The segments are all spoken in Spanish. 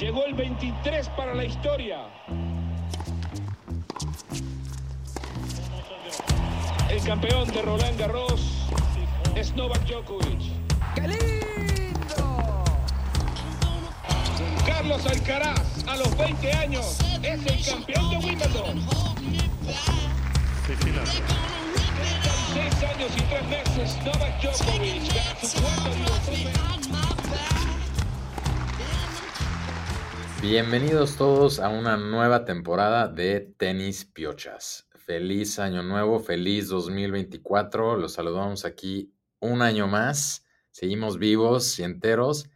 Llegó el 23 para la historia. El campeón de Roland Garros es Novak Djokovic. ¡Qué lindo! Carlos Alcaraz, a los 20 años, es el campeón de Wimbledon. Seis años y tres meses, Novak Djokovic gana su cuarto Bienvenidos todos a una nueva temporada de Tenis Piochas. Feliz año nuevo, feliz 2024. Los saludamos aquí un año más. Seguimos vivos y enteros.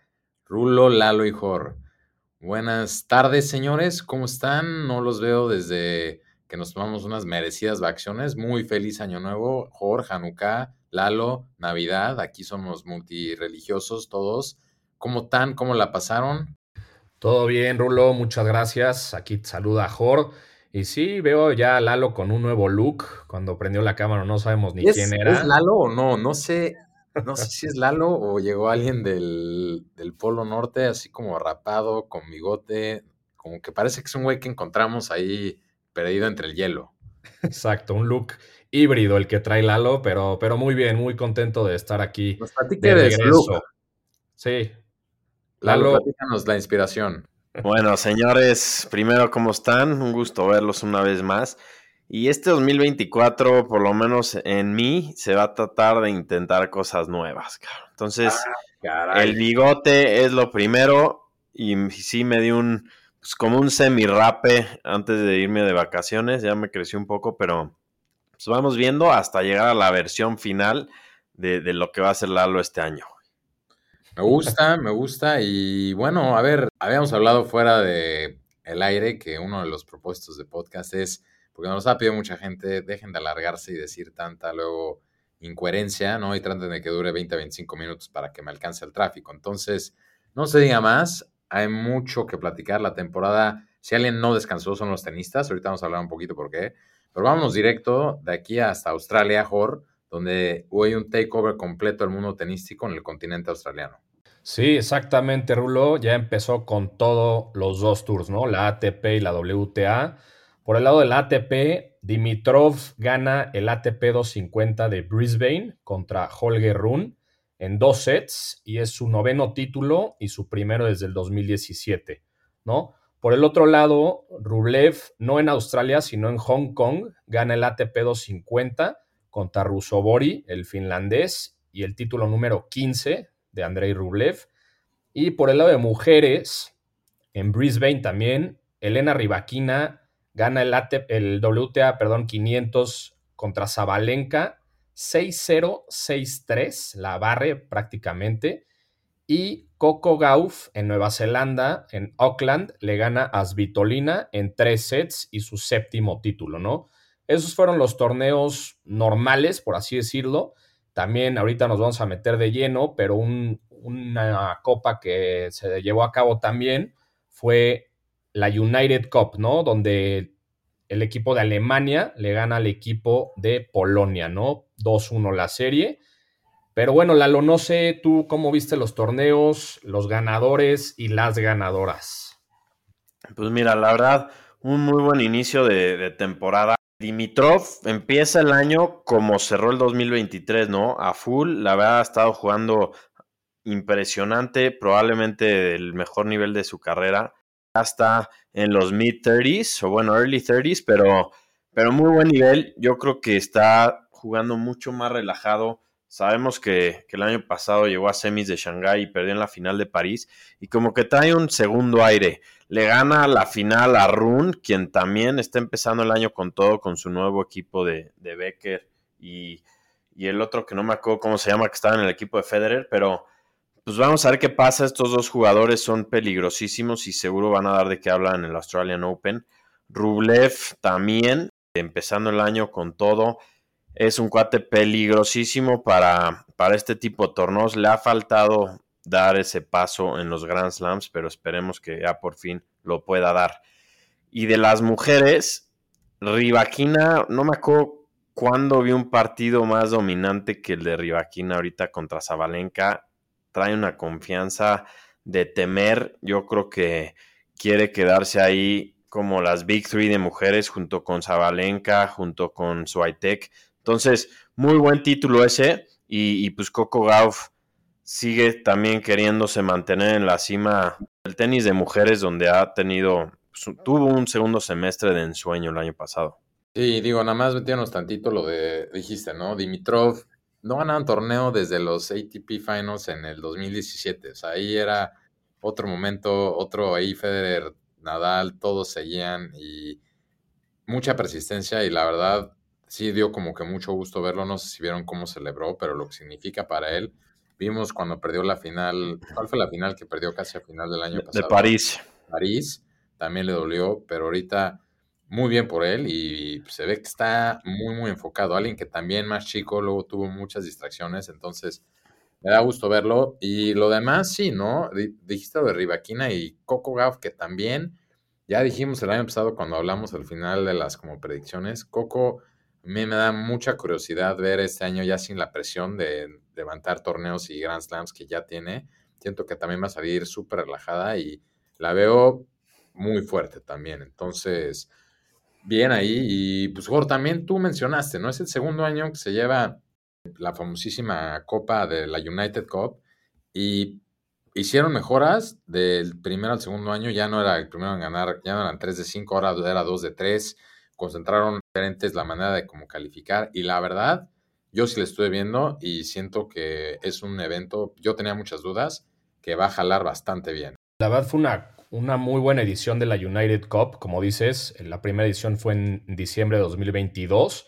Rulo, Lalo y Jor. Buenas tardes, señores. ¿Cómo están? No los veo desde que nos tomamos unas merecidas vacaciones. Muy feliz año nuevo. Jor, Hanukkah, Lalo, Navidad. Aquí somos multireligiosos todos. ¿Cómo están? ¿Cómo la pasaron? Todo bien, Rulo, muchas gracias. Aquí te saluda Jor. Y sí, veo ya a Lalo con un nuevo look. Cuando prendió la cámara no sabemos ni ¿Es, quién era. ¿Es Lalo o no? No sé, no sé si es Lalo o llegó alguien del, del Polo Norte, así como rapado, con bigote. Como que parece que es un güey que encontramos ahí perdido entre el hielo. Exacto, un look híbrido el que trae Lalo, pero, pero muy bien, muy contento de estar aquí. Nos platique de regreso. look. Sí, Lalo, platícanos la inspiración. Bueno, señores, primero, ¿cómo están? Un gusto verlos una vez más. Y este 2024, por lo menos en mí, se va a tratar de intentar cosas nuevas. cabrón. Entonces, Caray. el bigote es lo primero. Y sí me di un, pues como un semi-rape antes de irme de vacaciones. Ya me creció un poco, pero pues vamos viendo hasta llegar a la versión final de, de lo que va a ser Lalo este año. Me gusta, me gusta. Y bueno, a ver, habíamos hablado fuera de el aire que uno de los propósitos de podcast es, porque nos ha pedido mucha gente, dejen de alargarse y decir tanta luego incoherencia, ¿no? Y traten de que dure 20, 25 minutos para que me alcance el tráfico. Entonces, no se diga más, hay mucho que platicar. La temporada, si alguien no descansó, son los tenistas. Ahorita vamos a hablar un poquito por qué. Pero vámonos directo de aquí hasta Australia, Jor, donde hubo un takeover completo del mundo tenístico en el continente australiano. Sí, exactamente, Rulo. Ya empezó con todos los dos tours, ¿no? La ATP y la WTA. Por el lado del ATP, Dimitrov gana el ATP 250 de Brisbane contra Holger Rune en dos sets y es su noveno título y su primero desde el 2017, ¿no? Por el otro lado, Rublev, no en Australia, sino en Hong Kong, gana el ATP 250 contra Rusobori, el finlandés, y el título número 15 de Andrei Rublev. Y por el lado de mujeres, en Brisbane también, Elena Rybakina gana el, ATP el WTA perdón, 500 contra Zabalenka, 6-0, 6-3, la barre prácticamente. Y Coco Gauff en Nueva Zelanda, en Auckland, le gana a Svitolina en tres sets y su séptimo título, ¿no? Esos fueron los torneos normales, por así decirlo. También ahorita nos vamos a meter de lleno, pero un- una copa que se llevó a cabo también fue la United Cup, ¿no? Donde el equipo de Alemania le gana al equipo de Polonia, ¿no? 2-1 la serie. Pero bueno, Lalo, no sé tú cómo viste los torneos, los ganadores y las ganadoras. Pues mira, la verdad, un muy buen inicio de, de temporada. Dimitrov empieza el año como cerró el 2023, ¿no? A full, la verdad ha estado jugando impresionante, probablemente el mejor nivel de su carrera. Ya está en los mid 30s, o bueno, early 30s, pero, pero muy buen nivel. Yo creo que está jugando mucho más relajado. Sabemos que, el año pasado llegó a semis de Shanghái y perdió en la final de París. Y como que trae un segundo aire. Le gana la final a Rune, quien también está empezando el año con todo, con su nuevo equipo de, de Becker y, y el otro que no me acuerdo cómo se llama, que estaba en el equipo de Federer, pero pues vamos a ver qué pasa. Estos dos jugadores son peligrosísimos y seguro van a dar de qué hablar en el Australian Open. Rublev también, empezando el año con todo. Es un cuate peligrosísimo para, para este tipo de torneos. Le ha faltado dar ese paso en los Grand Slams, pero esperemos que ya por fin lo pueda dar. Y de las mujeres, Rivaquina, no me acuerdo cuándo vi un partido más dominante que el de Rivaquina ahorita contra Zabalenka. Trae una confianza de temer. Yo creo que, quiere quedarse ahí como las Big Three de mujeres junto con Zabalenka, junto con Swiatek. Entonces, muy buen título ese y, pues Coco Gauff sigue también queriéndose mantener en la cima del tenis de mujeres donde ha tenido, pues, tuvo un segundo semestre de ensueño el año pasado. Sí, digo, nada más metiéndonos tantito lo de, dijiste, ¿no? Dimitrov no ganaba un torneo desde los ATP Finals en el 2017. O sea, ahí era otro momento, otro ahí Federer, Nadal, todos seguían y mucha persistencia y la verdad sí dio como que mucho gusto verlo. No sé si vieron cómo celebró, pero lo que significa para él. Vimos cuando perdió la final, ¿cuál fue la final que perdió casi a final del año pasado? De París. París, también le dolió, pero ahorita muy bien por él y se ve que está muy, muy enfocado. Alguien que también más chico, luego tuvo muchas distracciones, entonces me da gusto verlo. Y lo demás, sí, ¿no? Dijiste lo de Rivaquina y Coco Gauff, que también, ya dijimos el año pasado cuando hablamos al final de las como predicciones, Coco, a mí me da mucha curiosidad ver este año ya sin la presión de levantar torneos y Grand Slams que ya tiene. Siento que también va a salir súper relajada y la veo muy fuerte también. Entonces, bien ahí. Y pues, Jorge, también tú mencionaste, ¿no? Es el segundo año que se lleva la famosísima Copa de la United Cup y hicieron mejoras del primer al segundo año. Ya no era el primero en ganar, ya no eran 3 de 5, ahora era 2 de 3. Concentraron diferentes la manera de cómo calificar y la verdad, yo sí le estuve viendo y siento que es un evento, yo tenía muchas dudas, que va a jalar bastante bien. La verdad fue una una muy buena edición de la United Cup, como dices, la primera edición fue en diciembre de 2022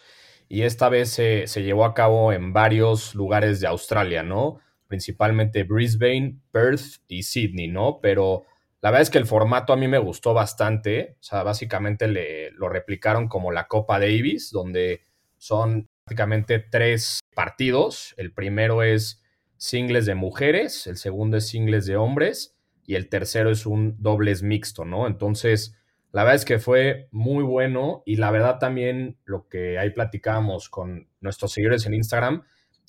y esta vez se, llevó a cabo en varios lugares de Australia, ¿no? Principalmente Brisbane, Perth y Sydney, ¿no? Pero la verdad es que el formato a mí me gustó bastante, o sea, básicamente le, lo replicaron como la Copa Davis, donde son prácticamente tres partidos, el primero es singles de mujeres, el segundo es singles de hombres, y el tercero es un dobles mixto, ¿no? Entonces, la verdad es que fue muy bueno y la verdad también lo que ahí platicábamos con nuestros seguidores en Instagram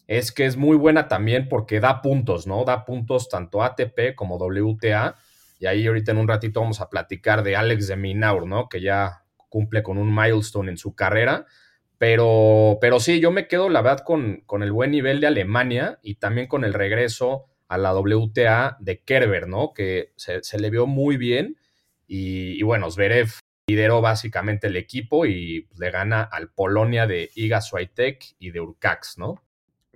es que es muy buena también porque da puntos, ¿no? Da puntos tanto ATP como WTA. Y ahí ahorita en un ratito vamos a platicar de Alex de Minaur, ¿no? Que ya cumple con un milestone en su carrera. Pero, pero sí, yo me quedo, la verdad, con, con el buen nivel de Alemania y también con el regreso a la WTA de Kerber, ¿no? Que se, le vio muy bien y, bueno, Zverev lideró básicamente el equipo y le gana al Polonia de Iga Swiatek y de Urcax, ¿no?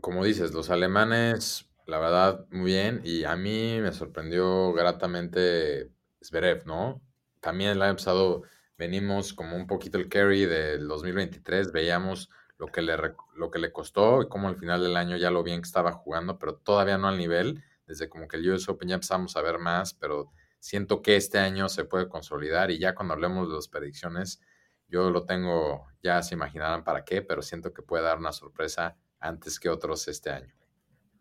Como dices, los alemanes, la verdad, muy bien y a mí me sorprendió gratamente Zverev, ¿no? También el año pasado venimos como un poquito el carry del 2023, veíamos lo que le, lo que le costó y cómo al final del año ya lo bien que estaba jugando, pero todavía no al nivel. Desde como que el US Open ya empezamos a ver más, pero siento que este año se puede consolidar y ya cuando hablemos de las predicciones, yo lo tengo, ya se imaginarán para qué, pero siento que puede dar una sorpresa antes que otros este año.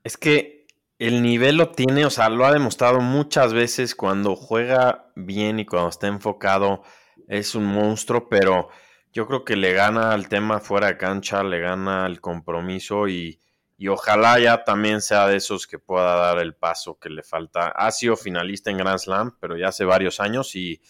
Es que el nivel lo tiene, o sea, lo ha demostrado muchas veces cuando juega bien y cuando está enfocado, es un monstruo, pero yo creo que le gana al tema fuera de cancha, le gana el compromiso y, ojalá ya también sea de esos que pueda dar el paso que le falta. Ha sido finalista en Grand Slam, pero ya hace varios años y,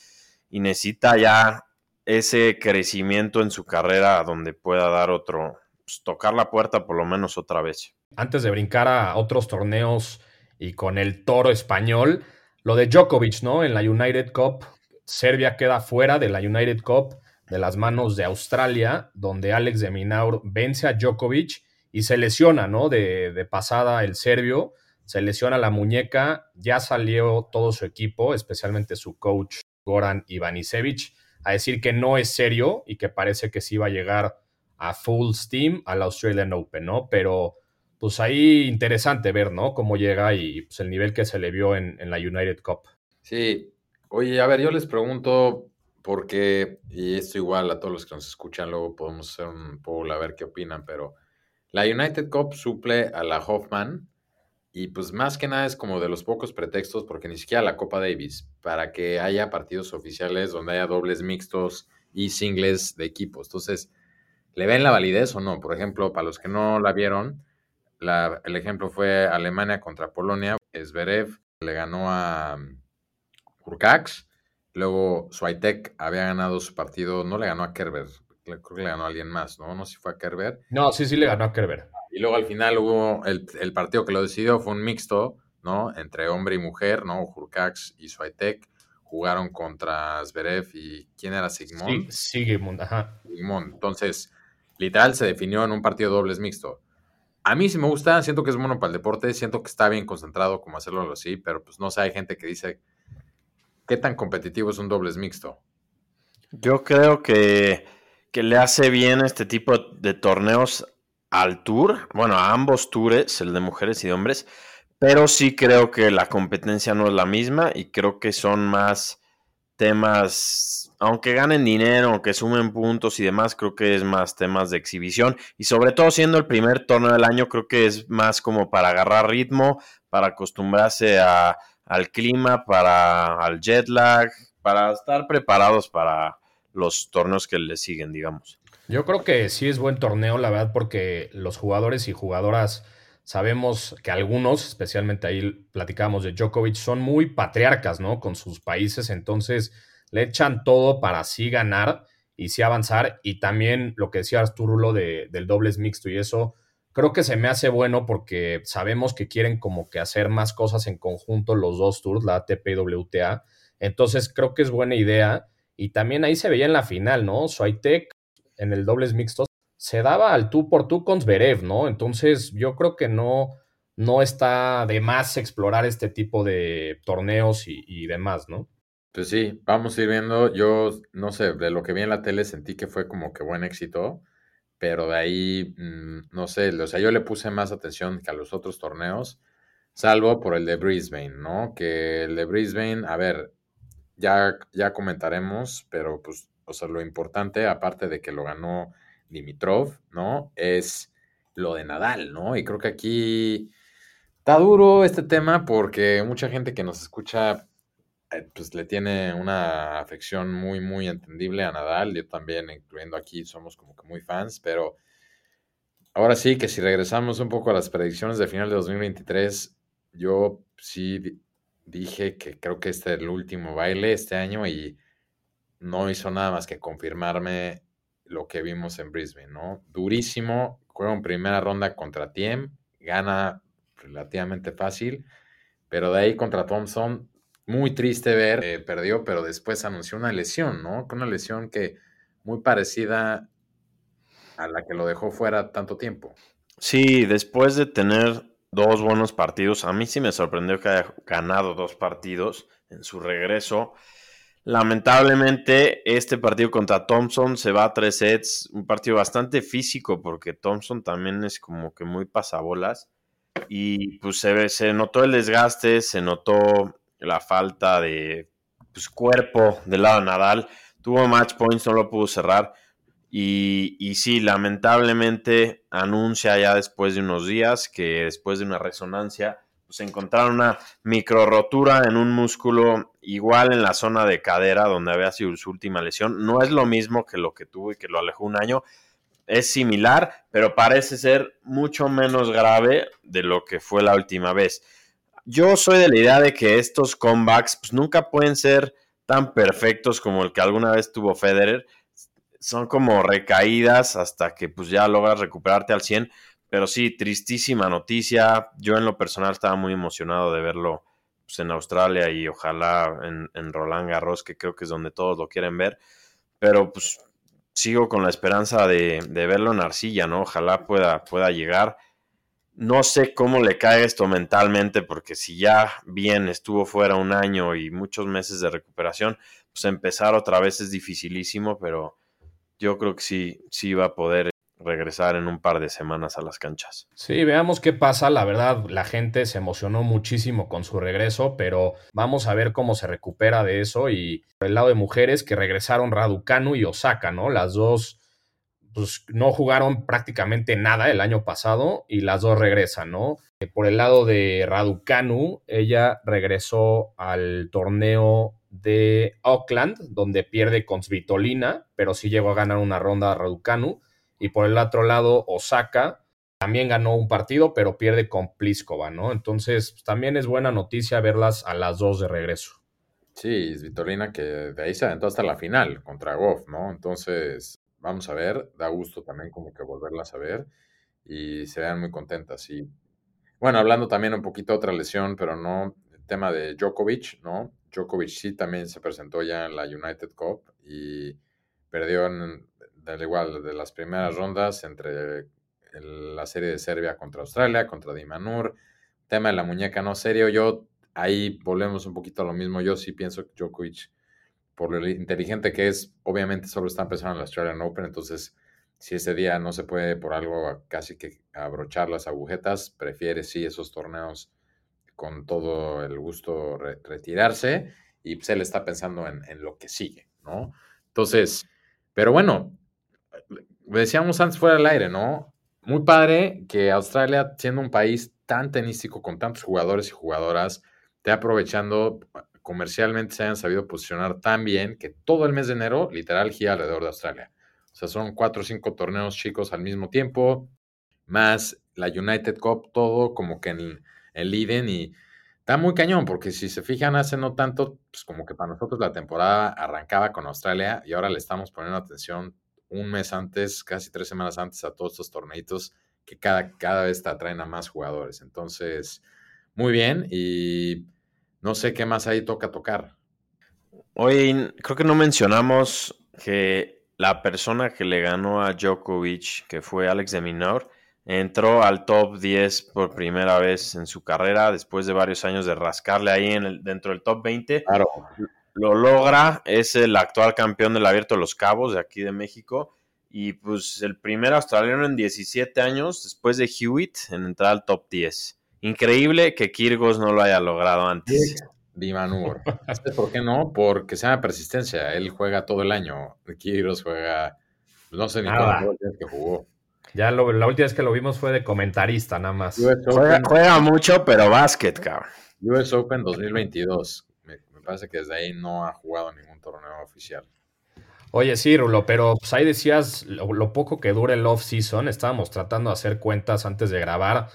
necesita ya ese crecimiento en su carrera donde pueda dar otro, pues, tocar la puerta por lo menos otra vez. Antes de brincar a otros torneos y con el toro español, lo de Djokovic, ¿no? En la United Cup, Serbia queda fuera de la United Cup de las manos de Australia, donde Alex de Minaur vence a Djokovic y se lesiona, ¿no? De, pasada el serbio, se lesiona la muñeca, ya salió todo su equipo, especialmente su coach Goran Ivanisevic, a decir que no es serio y que parece que sí va a llegar a full steam al Australian Open, ¿no? Pero pues ahí interesante ver, ¿no? Cómo llega y pues, el nivel que se le vio en, la United Cup. Sí, oye, a ver, yo les pregunto, porque, y esto igual a todos los que nos escuchan, luego podemos hacer un poll a ver qué opinan, pero la United Cup suple a la Hoffman y pues más que nada es como de los pocos pretextos, porque ni siquiera la Copa Davis, para que haya partidos oficiales donde haya dobles mixtos y singles de equipos. Entonces, ¿le ven la validez o no? Por ejemplo, para los que no la vieron, el ejemplo fue Alemania contra Polonia. Zverev le ganó a Urcax Luego Swiatek había ganado su partido, no le ganó a Kerber, creo que le ganó a alguien más, ¿no? No sé si fue a Kerber. No, sí, sí le ganó a Kerber. Y luego al final hubo el, el partido que lo decidió, fue un mixto, ¿no? Entre hombre y mujer, ¿no? Hurcax y Swiatek jugaron contra Zverev y ¿quién era Sigmund? Sí, Sigmund, ajá. Sigmund. Entonces, literal se definió en un partido dobles mixto. A mí sí me gusta, siento que es bueno para el deporte, siento que está bien concentrado como hacerlo así, pero pues no sé, hay gente que dice, ¿qué tan competitivo es un dobles mixto? Yo creo que, que le hace bien este tipo de torneos al tour, bueno, a ambos tours, el de mujeres y de hombres, pero sí creo que la competencia no es la misma y creo que son más temas, aunque ganen dinero, aunque sumen puntos y demás, creo que es más temas de exhibición y sobre todo siendo el primer torneo del año, creo que es más como para agarrar ritmo, para acostumbrarse a, al clima, para al jet lag, para estar preparados para los torneos que le siguen, digamos. Yo creo que sí es buen torneo, la verdad, porque los jugadores y jugadoras Sabemos que algunos, especialmente ahí platicábamos de Djokovic, son muy patriarcas, ¿no? Con sus países, entonces le echan todo para así ganar y sí avanzar. Y también lo que decía Arturo de, del dobles mixto y eso, creo que se me hace bueno porque sabemos que quieren como que hacer más cosas en conjunto los dos tours, la ATP y WTA. Entonces creo que es buena idea. Y también ahí se veía en la final, ¿no? Swiatek en el dobles mixto se daba al tú por tú con Zverev, ¿no? Entonces yo creo que no, no está de más explorar este tipo de torneos y, demás, ¿no? Pues sí, vamos a ir viendo. Yo, no sé, de lo que vi en la tele sentí que fue como que buen éxito, pero de ahí, mm, no sé, o sea, yo le puse más atención que a los otros torneos, salvo por el de Brisbane, ¿no? Que el de Brisbane, a ver, ya, ya comentaremos, pero pues, o sea, lo importante, aparte de que lo ganó Dimitrov, ¿no? Es lo de Nadal, ¿no? Y creo que aquí está duro este tema porque mucha gente que nos escucha, pues le tiene una afección muy, muy entendible a Nadal. Yo también, incluyendo aquí, somos como que muy fans, pero ahora sí que si regresamos un poco a las predicciones de final de 2023, yo sí dije que creo que este es el último baile este año y no hizo nada más que confirmarme lo que vimos en Brisbane, ¿no? Durísimo, juega en primera ronda contra Tiem, gana relativamente fácil, pero de ahí contra Thompson, muy triste ver, eh, perdió, pero después anunció una lesión, ¿no? Una lesión que muy parecida a la que lo dejó fuera tanto tiempo. Sí, después de tener dos buenos partidos, a mí sí me sorprendió que haya ganado dos partidos en su regreso. Lamentablemente, este partido contra Thompson se va a tres sets, un partido bastante físico porque Thompson también es como que muy pasabolas y pues se, se notó el desgaste, se notó la falta de pues, cuerpo del lado de Nadal, tuvo match points, no lo pudo cerrar y, y sí, lamentablemente anuncia ya después de unos días que después de una resonancia pues encontraron una micro rotura en un músculo igual en la zona de cadera donde había sido su última lesión. No es lo mismo que lo que tuvo y que lo alejó un año. Es similar, pero parece ser mucho menos grave de lo que fue la última vez. Yo soy de la idea de que estos comebacks pues, nunca pueden ser tan perfectos como el que alguna vez tuvo Federer. Son como recaídas hasta que pues ya logras recuperarte al 100 pero sí, tristísima noticia. Yo en lo personal estaba muy emocionado de verlo pues, en Australia y ojalá en, Roland Garros, que creo que es donde todos lo quieren ver. Pero pues sigo con la esperanza de, verlo en arcilla, ¿no? Ojalá pueda llegar. No sé cómo le cae esto mentalmente, porque si ya bien estuvo fuera un año y muchos meses de recuperación, pues empezar otra vez es dificilísimo, pero yo creo que sí, sí va a poder regresar en un par de semanas a las canchas. Sí, veamos qué pasa. La verdad, la gente se emocionó muchísimo con su regreso, pero vamos a ver cómo se recupera de eso. Y por el lado de mujeres, que regresaron Raducanu y Osaka, ¿no? Las dos pues, no jugaron prácticamente nada el año pasado y las dos regresan, ¿no? Por el lado de Raducanu, ella regresó al torneo de Auckland, donde pierde con Svitolina, pero sí llegó a ganar una ronda a Raducanu y por el otro lado, Osaka también ganó un partido, pero pierde con Pliskova, ¿no? Entonces, pues, también es buena noticia verlas a las dos de regreso. Sí, Svitolina que de ahí se aventó hasta la final contra Goff, ¿no? Entonces, vamos a ver, da gusto también como que volverlas a ver y se vean muy contentas. Y bueno, hablando también un poquito de otra lesión, pero no el tema de Djokovic, ¿no? Djokovic sí también se presentó ya en la United Cup y perdió en, del igual de las primeras rondas entre la serie de Serbia contra Australia, contra Dimanur, tema de la muñeca no serio, yo ahí volvemos un poquito a lo mismo, yo sí pienso que Djokovic, por lo inteligente que es, obviamente solo está empezando en la Australian Open, entonces si ese día no se puede por algo casi que abrochar las agujetas, prefiere sí esos torneos con todo el gusto re- retirarse y pues él está pensando en, en lo que sigue, ¿no? Entonces, pero bueno, decíamos antes fuera del aire, ¿no? Muy padre que Australia, siendo un país tan tenístico con tantos jugadores y jugadoras, esté aprovechando comercialmente se hayan sabido posicionar tan bien que todo el mes de enero literal gira alrededor de Australia. O sea, son cuatro o cinco torneos chicos al mismo tiempo, más la United Cup, todo como que en el Eden y está muy cañón, porque si se fijan hace no tanto, pues como que para nosotros la temporada arrancaba con Australia y ahora le estamos poniendo atención un mes antes, casi tres semanas antes a todos estos torneitos que cada, cada vez te atraen a más jugadores. Entonces, muy bien y no sé qué más ahí toca tocar. Hoy creo que no mencionamos que la persona que le ganó a Djokovic, que fue Alex de Minaur, entró al top 10 por primera vez en su carrera después de varios años de rascarle ahí en el, dentro del top 20. Claro. Lo logra, es el actual campeón del Abierto de los Cabos de aquí de México y pues el primer australiano en 17 años después de Hewitt en entrar al top 10. Increíble que Kirgos no lo haya logrado antes. Dimanur. ¿Sabes por qué no? Porque se llama persistencia. Él juega todo el año. Kiros juega, no sé ni Nada. cuánto que jugó. Ya lo- la última vez que lo vimos fue de comentarista, nada más. US Juega, Open, juega mucho, pero básquet, cabrón. US Open 2022. Me, me parece que desde ahí no ha jugado ningún torneo oficial. Oye, sí, Rulo, pero pues ahí decías lo, lo poco que dura el off-season. Estábamos tratando de hacer cuentas antes de grabar.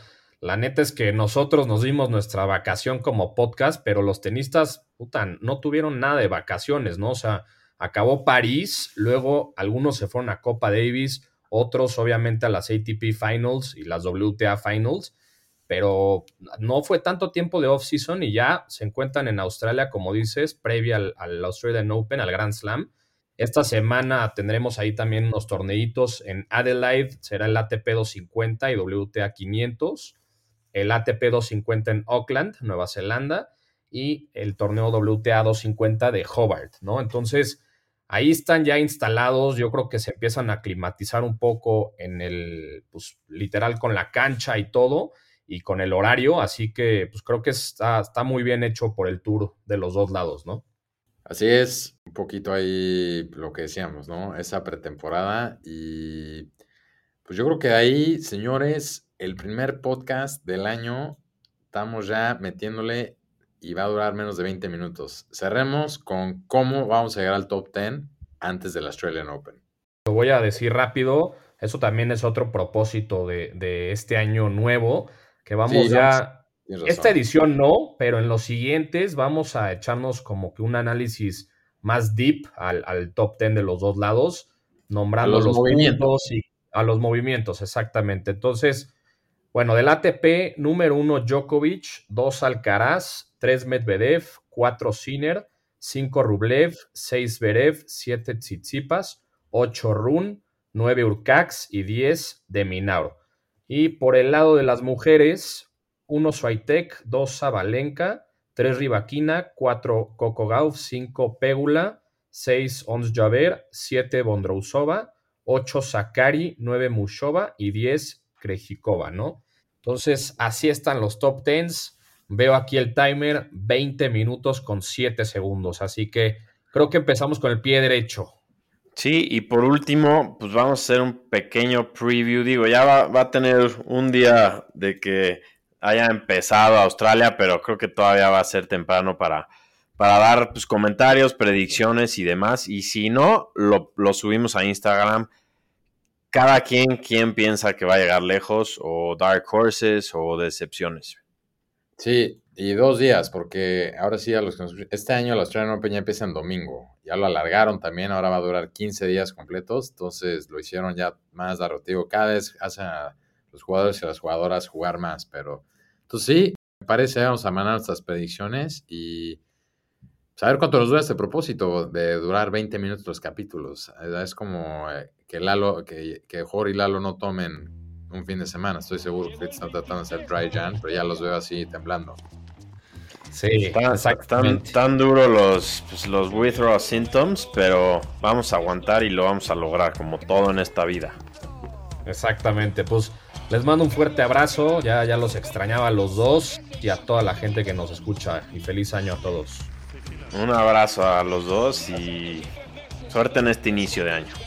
La neta es que nosotros nos dimos nuestra vacación como podcast, pero los tenistas, puta, no tuvieron nada de vacaciones, ¿no? O sea, acabó París, luego algunos se fueron a Copa Davis, otros obviamente a las ATP Finals y las WTA Finals, pero no fue tanto tiempo de off-season y ya se encuentran en Australia, como dices, previa al, al Australian Open, al Grand Slam. Esta semana tendremos ahí también unos torneitos en Adelaide, será el ATP 250 y WTA 500, el ATP 250 en Auckland, Nueva Zelanda, y el torneo WTA 250 de Hobart, ¿no? Entonces, ahí están ya instalados, yo creo que se empiezan a climatizar un poco en el, pues literal con la cancha y todo, y con el horario, así que pues creo que está, está muy bien hecho por el tour de los dos lados, ¿no? Así es, un poquito ahí lo que decíamos, ¿no? Esa pretemporada y pues yo creo que ahí, señores, el primer podcast del año, estamos ya metiéndole y va a durar menos de 20 minutos. Cerremos con cómo vamos a llegar al top 10 antes del Australian Open. Lo voy a decir rápido, eso también es otro propósito de, de este año nuevo, que vamos Sí, ya... vamos. Esta edición no, pero en los siguientes vamos a echarnos como que un análisis más deep al, al top 10 de los dos lados, nombrando A los los, movimientos. y a los movimientos, exactamente. Entonces, bueno, del ATP, número uno Djokovic, dos Alcaraz, tres Medvedev, cuatro Sinner, cinco Rublev, seis Berev, siete Tsitsipas, ocho Run, nueve Urcax y diez de Minaur. Y por el lado de las mujeres, 1 Swiatek, 2 Sabalenka, 3 Rivaquina, 4 Coco Gauff, 5 Pegula, 6 Ons Javer, 7 Bondrousova, 8 Sakari, 9 Mushova y 10 Krejikova, ¿no? Entonces, así están los top 10. Veo aquí el timer, 20 minutos con 7 segundos, así que creo que empezamos con el pie derecho. Sí, y por último, pues vamos a hacer un pequeño preview. Digo, ya va, a tener un día de que haya empezado Australia, pero creo que todavía va a ser temprano para, para dar pues, comentarios, predicciones y demás. Y si no, lo, lo subimos a Instagram. Cada quien, quien piensa que va a llegar lejos, o Dark Horses, o decepciones. Sí, Y dos días, porque ahora sí, a los este año la Australian Open ya empieza en domingo. Ya lo alargaron también, ahora va a durar 15 días completos. Entonces lo hicieron ya más narrativo. Cada vez hacen a los jugadores y las jugadoras jugar más. Pero entonces sí, me parece, vamos a mandar nuestras predicciones y saber cuánto nos dura este propósito de durar 20 minutos los capítulos. Eh, Es como eh, que Lalo, que, que Jorge y Lalo no tomen un fin de semana. Estoy seguro que están tratando de hacer dry jan, pero ya los veo así temblando. Sí, Están, exactamente. tan duros los, pues, los withdrawal symptoms, pero vamos a aguantar y lo vamos a lograr, como todo en esta vida. Exactamente, pues les mando un fuerte abrazo, ya, ya los extrañaba a los dos y a toda la gente que nos escucha y feliz año a todos. Un abrazo a los dos y suerte en este inicio de año.